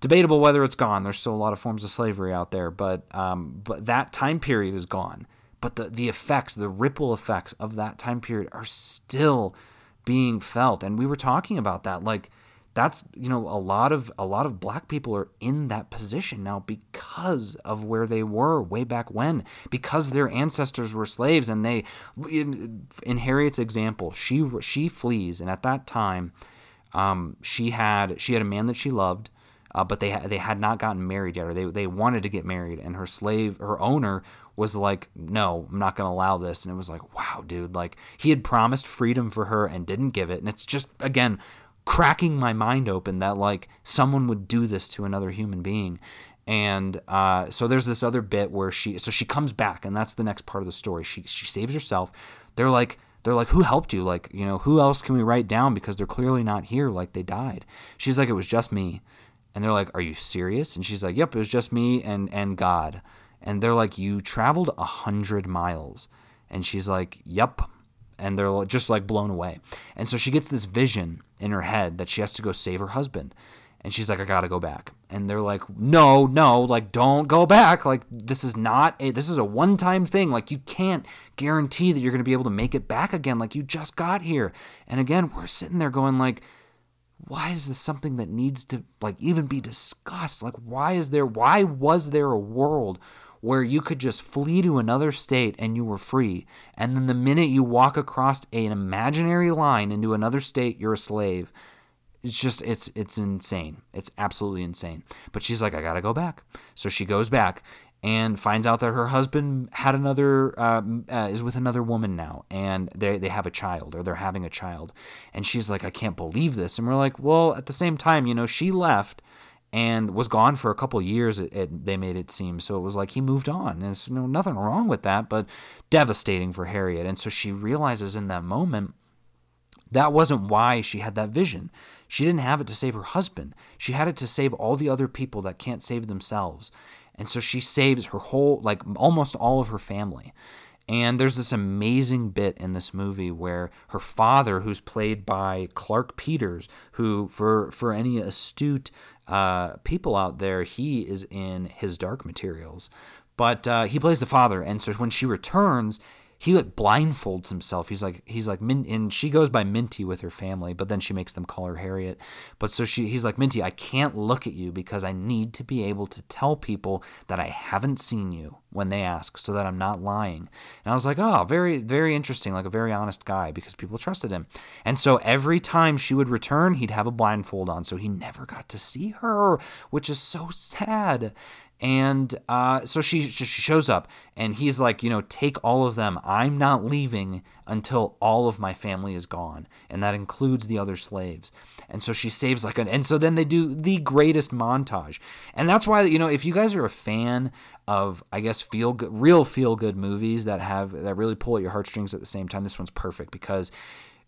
debatable whether it's gone. There's still a lot of forms of slavery out there, but, um, but that time period is gone. But the, the effects, the ripple effects of that time period are still being felt. And we were talking about that like that's you know a lot of a lot of black people are in that position now because of where they were way back when because their ancestors were slaves and they in, Harriet's example she she flees and at that time um, she had she had a man that she loved uh, but they they had not gotten married yet or they they wanted to get married and her slave her owner was like, no, I'm not going to allow this. And it was like, wow, dude, like he had promised freedom for her and didn't give it. And it's just, again, cracking my mind open that like someone would do this to another human being. And uh, so there's this other bit where she, so she comes back, and that's the next part of the story. She she saves herself. They're like, they're like, who helped you? Like, you know, who else can we write down because they're clearly not here? Like they died. She's like, it was just me. And they're like, are you serious? And she's like, yep, it was just me and and God. And they're like, You traveled a hundred miles. And she's like, Yep. And they're just like blown away. And so she gets this vision in her head that she has to go save her husband. And she's like, I gotta go back. And they're like, No, no, like, don't go back. Like, this is not a, this is a one time thing. Like, you can't guarantee that you're gonna be able to make it back again. Like, you just got here. And again, we're sitting there going, like, why is this something that needs to like even be discussed like why is there why was there a world where you could just flee to another state and you were free. And then the minute you walk across an imaginary line into another state, you're a slave. it's just it's it's insane. It's absolutely insane. But she's like, I gotta go back. So she goes back and finds out that her husband had another um, uh, is with another woman now, and they they have a child or they're having a child. And she's like, I can't believe this. And we're like, well, at the same time, you know, she left and was gone for a couple years. It, it, they made it seem so. It was like he moved on. And there's you know, nothing wrong with that, but devastating for Harriet. And so she realizes in that moment that wasn't why she had that vision. She didn't have it to save her husband. She had it to save all the other people that can't save themselves. And so she saves her whole, like almost all of her family. And there's this amazing bit in this movie where her father, who's played by Clarke Peters, who, for, for any astute uh, people out there, he is in his Dark Materials. But uh, he plays the father. And so when she returns, he like blindfolds himself. He's like he's like Min- and she goes by Minty with her family, but then she makes them call her Harriet. But so she he's like Minty, I can't look at you because I need to be able to tell people that I haven't seen you when they ask, so that I'm not lying. And I was like, oh, very very interesting, like a very honest guy because people trusted him. And so every time she would return, he'd have a blindfold on, so he never got to see her, which is so sad. And uh, so she, she shows up, and he's like, you know, take all of them. I'm not leaving until all of my family is gone, and that includes the other slaves. And so she saves like an, and so then they do the greatest montage, and that's why you know if you guys are a fan of I guess feel good, real feel good movies that have that really pull at your heartstrings at the same time, this one's perfect because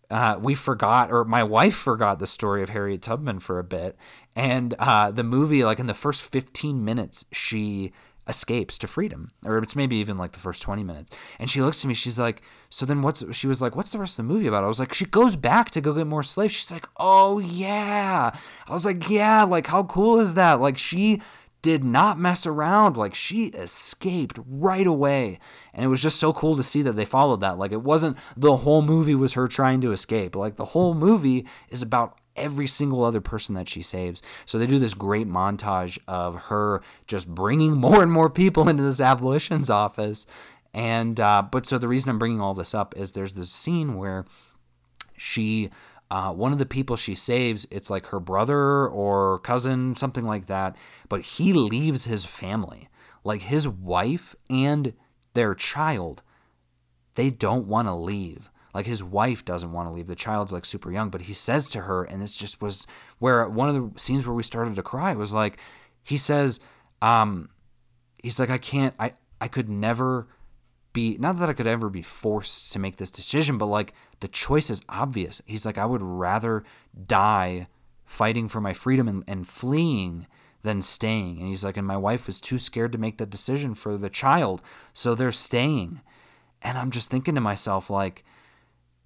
uh, we forgot, or my wife forgot the story of Harriet Tubman for a bit. And uh, the movie, like in the first 15 minutes, she escapes to freedom, or it's maybe even like the first 20 minutes. And she looks at me, she's like, So then what's, she was like, What's the rest of the movie about? I was like, She goes back to go get more slaves. She's like, Oh, yeah. I was like, Yeah, like, how cool is that? Like, she did not mess around. Like she escaped right away. And it was just so cool to see that they followed that. Like it wasn't the whole movie was her trying to escape. Like the whole movie is about every single other person that she saves. So they do this great montage of her just bringing more and more people into this abolition's office. And, uh, but so the reason I'm bringing all this up is there's this scene where she uh, one of the people she saves, it's like her brother or cousin, something like that, but he leaves his family. Like his wife and their child, they don't want to leave. Like his wife doesn't want to leave. The child's like super young, but he says to her, and this just was where one of the scenes where we started to cry was like, he says, um, he's like, I can't, I, I could never be not that I could ever be forced to make this decision, but like the choice is obvious. He's like, I would rather die fighting for my freedom and, and fleeing than staying. And he's like, and my wife was too scared to make that decision for the child, so they're staying. And I'm just thinking to myself, like,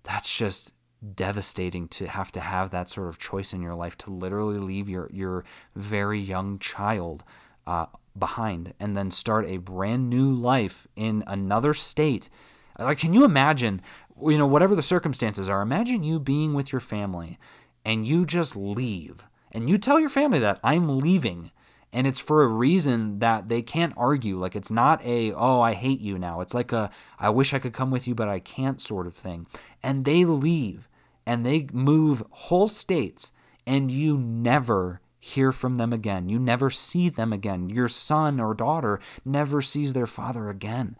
that's just devastating to have to have that sort of choice in your life to literally leave your your very young child uh, behind and then start a brand new life in another state. Like, can you imagine, you know, whatever the circumstances are, imagine you being with your family and you just leave and you tell your family that I'm leaving. And it's for a reason that they can't argue. Like it's not a oh i hate you now. It's like a i wish i could come with you but i can't sort of thing. And they leave and they move whole states and you never hear from them again. You never see them again. Your son or daughter never sees their father again.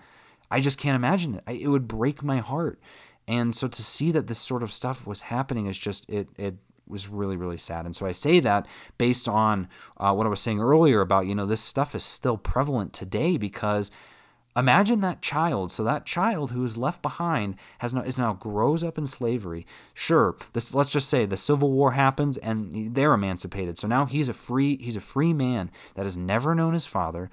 I just can't imagine it. It would break my heart. And so to see that this sort of stuff was happening is just it it was really really sad. And so I say that based on uh, what I was saying earlier about you know this stuff is still prevalent today because Imagine that child. So that child who is left behind has now is now grows up in slavery. Sure, this let's just say the Civil War happens and they're emancipated. So now he's a free he's a free man that has never known his father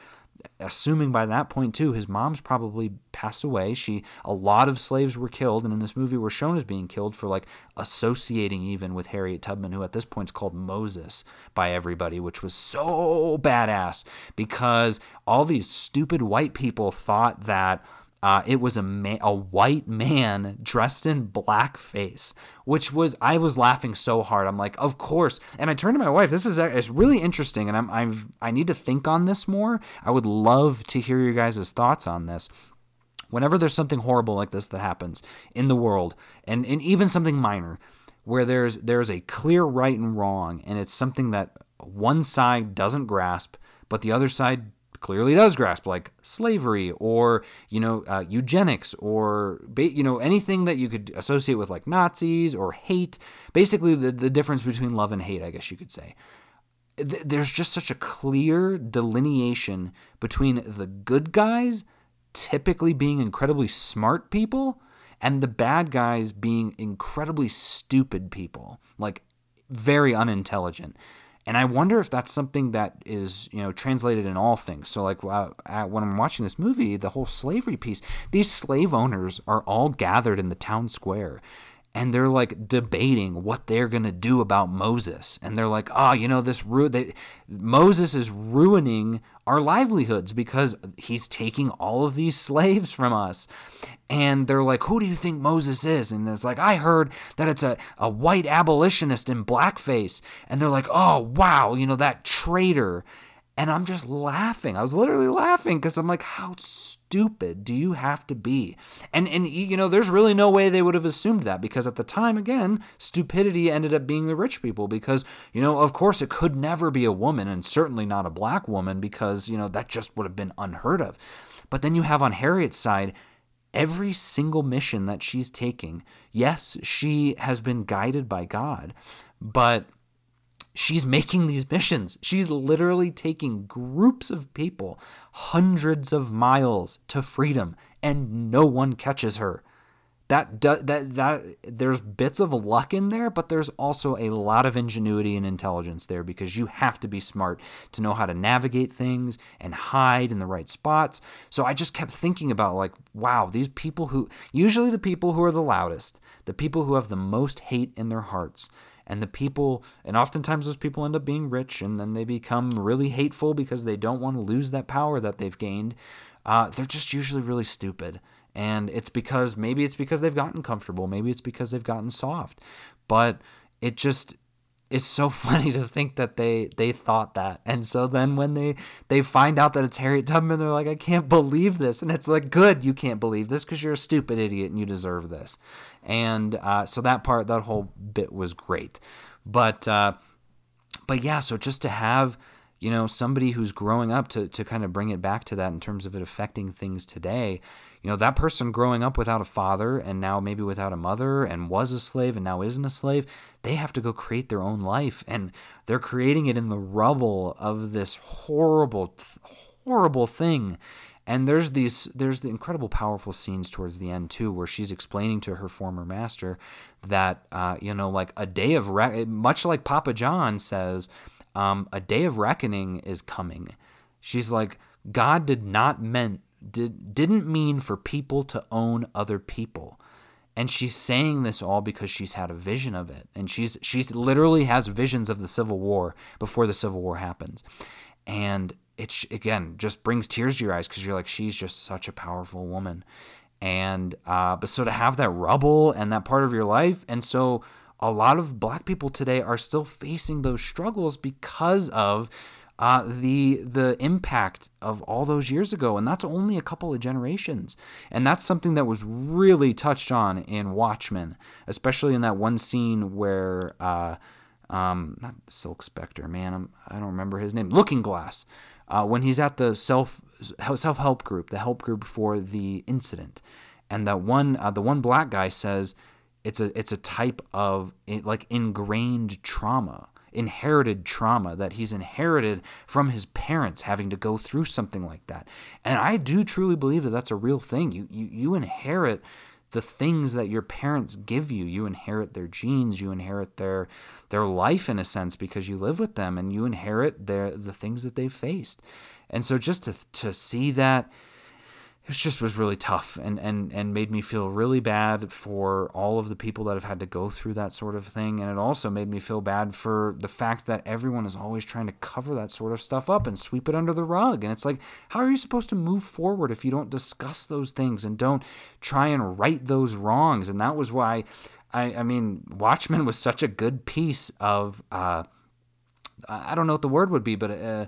assuming by that point too his mom's probably passed away. She a lot of slaves were killed and in this movie were shown as being killed for like associating even with harriet tubman who at this point is called moses by everybody which was so badass because all these stupid white people thought that uh, it was a a white man dressed in blackface, which was I was laughing so hard. I'm like, of course. And I turned to my wife. This is it's really interesting, and I'm I'm I need to think on this more. I would love to hear your guys' thoughts on this. Whenever there's something horrible like this that happens in the world, and, and even something minor, where there's there's a clear right and wrong, and it's something that one side doesn't grasp, but the other side clearly does grasp, like slavery or you know uh, eugenics or you know anything that you could associate with like Nazis or hate. Basically, the the difference between love and hate, I guess you could say. There's just such a clear delineation between the good guys, typically being incredibly smart people, and the bad guys being incredibly stupid people, like very unintelligent. And I wonder if that's something that is, you know, translated in all things. So, like when I'm watching this movie, the whole slavery piece, these slave owners are all gathered in the town square and they're like debating what they're going to do about Moses. And they're like, oh, you know, this ru- they, Moses is ruining our livelihoods because he's taking all of these slaves from us. And they're like, who do you think Moses is? And it's like, I heard that it's a, a white abolitionist in blackface. And they're like, oh, wow, you know, that traitor. And I'm just laughing. I was literally laughing because I'm like, how stupid do you have to be? And and you know, there's really no way they would have assumed that because at the time, again, stupidity ended up being the rich people because you know, of course, it could never be a woman and certainly not a black woman because you know that just would have been unheard of. But then you have on Harriet's side every single mission that she's taking. Yes, she has been guided by God, but she's making these missions. She's literally taking groups of people hundreds of miles to freedom and no one catches her. That that that there's bits of luck in there, but there's also a lot of ingenuity and intelligence there because you have to be smart to know how to navigate things and hide in the right spots. So I just kept thinking about like, wow, these people who usually the people who are the loudest, the people who have the most hate in their hearts, and the people and oftentimes those people end up being rich and then they become really hateful because they don't want to lose that power that they've gained. Uh, they're just usually really stupid. And it's because maybe it's because they've gotten comfortable maybe it's because they've gotten soft. But it just it's so funny to think that they they thought that and so then when they they find out that it's harriet tubman they're like i can't believe this and it's like good you can't believe this because you're a stupid idiot and you deserve this and uh, so that part, that whole bit was great. But uh, but yeah, so just to have you know somebody who's growing up to to kind of bring it back to that in terms of it affecting things today. You know that person growing up without a father and now maybe without a mother and was a slave and now isn't a slave, they have to go create their own life. And they're creating it in the rubble of this horrible horrible thing. And there's these there's the incredible powerful scenes towards the end too where she's explaining to her former master that uh, you know like a day of re- much like papa john says um, a day of reckoning is coming. She's like god did not meant did didn't mean for people to own other people. And she's saying this all because she's had a vision of it. And she's she's literally has visions of the civil war before the civil war happens. And it again just brings tears to your eyes because you're like she's just such a powerful woman. And uh, but so to have that rubble and that part of your life and so a lot of black people today are still facing those struggles because of uh, the the impact of all those years ago, and that's only a couple of generations, and that's something that was really touched on in Watchmen, especially in that one scene where uh, um, not Silk Spectre, man, I'm, I do not remember his name, Looking Glass, uh, when he's at the self self help group, the help group for the incident, and that one uh, the one black guy says it's a it's a type of like ingrained trauma inherited trauma that he's inherited from his parents having to go through something like that. And i do truly believe that that's a real thing. You you, you inherit the things that your parents give you. You inherit their genes. You inherit their their life in a sense because you live with them and you inherit their the things that they've faced. And so just to to see that it just was really tough and, and, and made me feel really bad for all of the people that have had to go through that sort of thing. And it also made me feel bad for the fact that everyone is always trying to cover that sort of stuff up and sweep it under the rug. And it's like, how are you supposed to move forward if you don't discuss those things and don't try and right those wrongs? And that was why, I, I mean, Watchmen was such a good piece of, uh, I don't know what the word would be, but uh,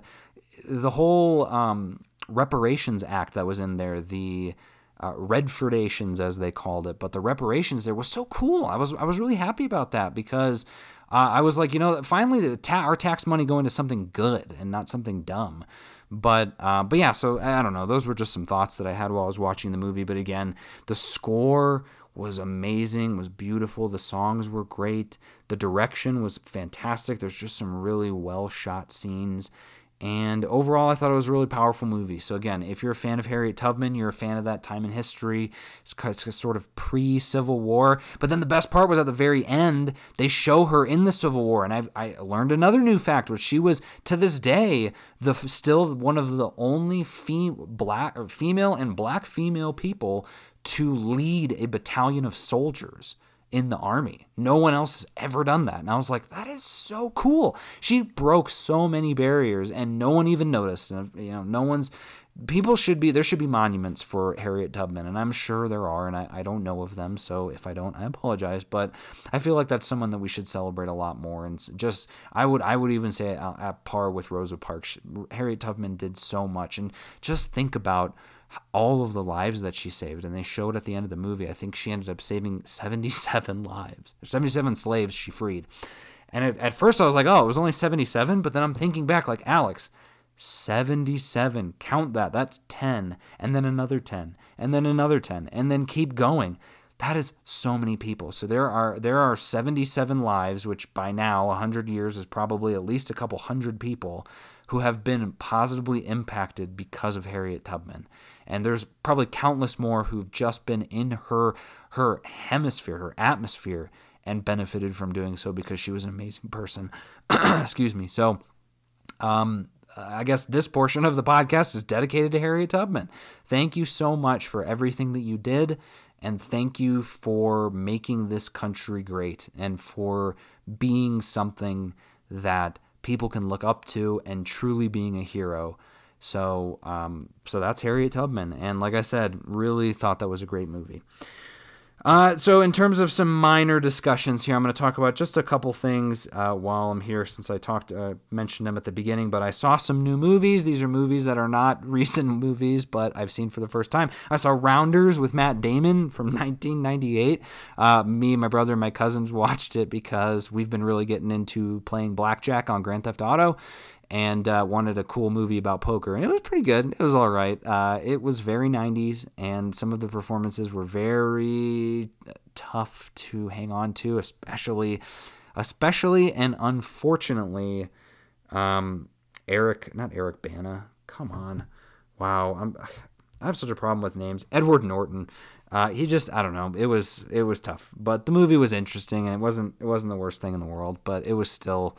the whole. Um, reparations act that was in there, the uh, Redfordations, as they called it. But the reparations there was so cool. I was I was really happy about that because uh, I was like, you know, finally ta- our tax money going to something good and not something dumb. But uh, but yeah, so I don't know. Those were just some thoughts that I had while I was watching the movie. But again, the score was amazing, was beautiful. The songs were great. The direction was fantastic. There's just some really well shot scenes. And overall, I thought it was a really powerful movie. So, again, if you're a fan of Harriet Tubman, you're a fan of that time in history. It's sort of pre Civil War. But then the best part was at the very end, they show her in the Civil War. And I've, I learned another new fact, which she was, to this day, the still one of the only fem- black, female and black female people to lead a battalion of soldiers in the army. No one else has ever done that. And I was like, that is so cool. She broke so many barriers and no one even noticed. And you know, no one's people should be there should be monuments for Harriet Tubman, and I'm sure there are, and I, I don't know of them, so if I don't, I apologize. But I feel like that's someone that we should celebrate a lot more. And just I would I would even say at, at par with Rosa Parks, Harriet Tubman did so much, and just think about all of the lives that she saved. And they showed at the end of the movie, I think she ended up saving 77 lives, 77 slaves she freed. And at, at first I was like, oh, it was only 77. But then I'm thinking back, like, Alex, 77. Count that. That's 10. And then another 10. And then another 10. And then keep going. That is so many people. So there are there are 77 lives, which by now 100 years is probably at least a couple hundred people who have been positively impacted because of Harriet Tubman and there's probably countless more who've just been in her her hemisphere, her atmosphere, and benefited from doing so because she was an amazing person. Excuse me. So, um, I guess this portion of the podcast is dedicated to Harriet Tubman. Thank you so much for everything that you did, and thank you for making this country great and for being something that people can look up to and truly being a hero so, um, so that's Harriet Tubman, and like I said, really thought that was a great movie. Uh, so, in terms of some minor discussions here, I'm going to talk about just a couple things uh, while I'm here, since I talked uh, mentioned them at the beginning. But I saw some new movies. These are movies that are not recent movies, but I've seen for the first time. I saw Rounders with Matt Damon from 1998. Uh, me, my brother, and my cousins watched it because we've been really getting into playing blackjack on Grand Theft Auto, and uh, wanted a cool movie about poker, and it was pretty good. It was all right. Uh, it was very 90s, and some of the performances were very tough to hang on to, especially, especially and unfortunately, um, Eric, not Eric Bana. Come on, wow, I'm. I have such a problem with names. Edward Norton. Uh, he just I don't know. It was it was tough, but the movie was interesting and it wasn't it wasn't the worst thing in the world, but it was still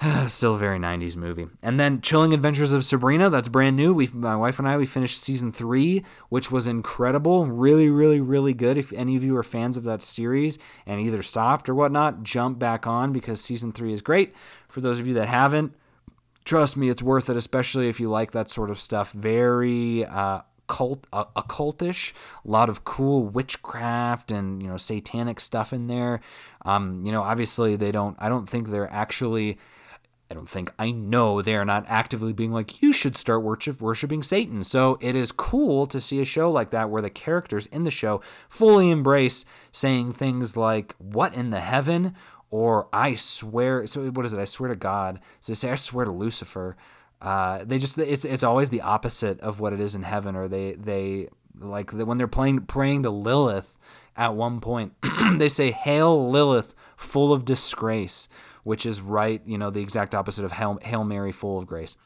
Still a very 90s movie. And then Chilling Adventures of Sabrina, that's brand new. We my wife and I we finished season 3, which was incredible. Really really really good. If any of you are fans of that series and either stopped or whatnot, jump back on because season 3 is great. For those of you that haven't, trust me, it's worth it especially if you like that sort of stuff. Very uh cult uh, occultish a lot of cool witchcraft and you know satanic stuff in there um you know obviously they don't i don't think they're actually I don't think I know they are not actively being like, you should start worship, worshiping Satan. So it is cool to see a show like that where the characters in the show fully embrace saying things like, what in the heaven? Or I swear, so what is it? I swear to God. So they say, I swear to Lucifer. Uh, they just, it's, it's always the opposite of what it is in heaven. Or they, they, like when they're playing, praying to Lilith at one point, they say, Hail Lilith, full of disgrace which is right, you know, the exact opposite of Hail, Hail Mary, full of grace.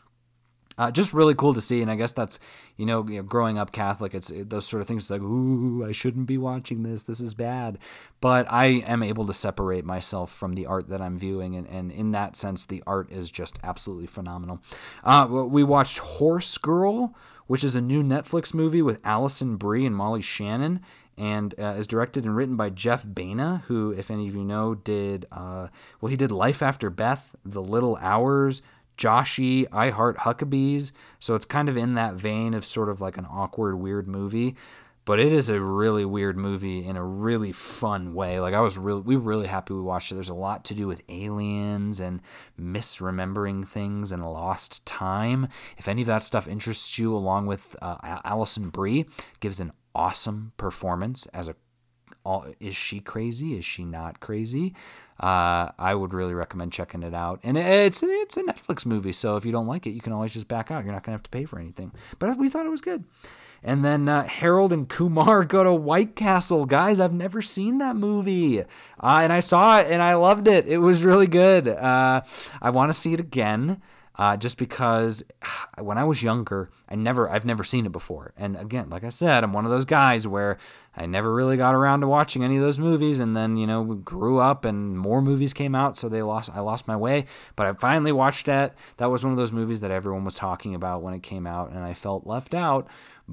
Uh, just really cool to see, and I guess that's you know, you know growing up Catholic, it's it, those sort of things. It's like, ooh, I shouldn't be watching this. This is bad. But I am able to separate myself from the art that I'm viewing, and, and in that sense, the art is just absolutely phenomenal. Uh, we watched Horse Girl, which is a new Netflix movie with Alison Brie and Molly Shannon and uh, is directed and written by Jeff Baena, who, if any of you know, did uh, well. He did Life After Beth, The Little Hours, Joshy, I Heart Huckabees. So it's kind of in that vein of sort of like an awkward, weird movie. But it is a really weird movie in a really fun way. Like I was really, we were really happy we watched it. There's a lot to do with aliens and misremembering things and lost time. If any of that stuff interests you, along with uh, Alison Brie, gives an awesome performance as a all, is she crazy? Is she not crazy? Uh, I would really recommend checking it out. And it's it's a Netflix movie, so if you don't like it, you can always just back out. You're not gonna have to pay for anything. But we thought it was good. And then uh, Harold and Kumar go to White Castle. Guys, I've never seen that movie. Uh, and I saw it and I loved it. It was really good. Uh, I want to see it again uh, just because when I was younger, I never, I've never seen it before. And again, like I said, I'm one of those guys where I never really got around to watching any of those movies, and then you know grew up and more movies came out, so they lost, I lost my way. But I finally watched that. That was one of those movies that everyone was talking about when it came out, and I felt left out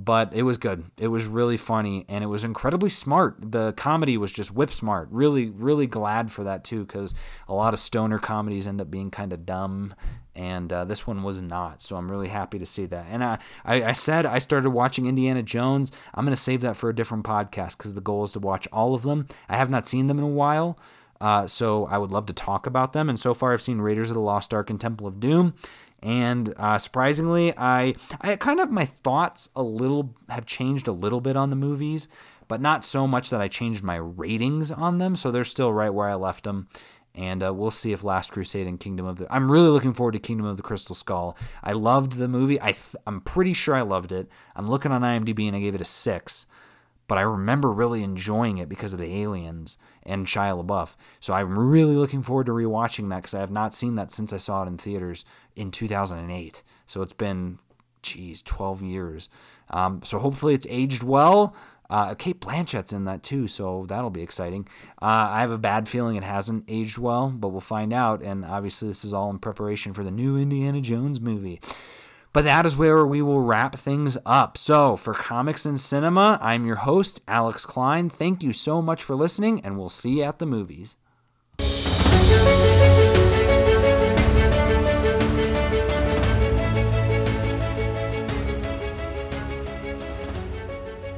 but it was good. It was really funny and it was incredibly smart. The comedy was just whip smart. Really, really glad for that too, because a lot of stoner comedies end up being kind of dumb, and uh, this one was not. So I'm really happy to see that. And I, I, I said I started watching Indiana Jones. I'm going to save that for a different podcast because the goal is to watch all of them. I have not seen them in a while. Uh, so I would love to talk about them. And so far, I've seen Raiders of the Lost Ark and Temple of Doom. And uh, surprisingly, I I kind of my thoughts a little have changed a little bit on the movies, but not so much that I changed my ratings on them. So they're still right where I left them. And uh, we'll see if Last Crusade and Kingdom of the. I'm really looking forward to Kingdom of the Crystal Skull. I loved the movie. I th- I'm pretty sure I loved it. I'm looking on IMDb and I gave it a six but I remember really enjoying it because of the aliens and Shia LaBeouf. So I'm really looking forward to rewatching that because I have not seen that since I saw it in theaters in 2008. So it's been, geez, 12 years. Um, so hopefully it's aged well. Uh, Cate Blanchett's in that too, so that'll be exciting. Uh, I have a bad feeling it hasn't aged well, but we'll find out. And obviously, this is all in preparation for the new Indiana Jones movie. But that is where we will wrap things up. So, for Comics and Cinema, I'm your host, Alex Klein. Thank you so much for listening, and we'll see you at the movies.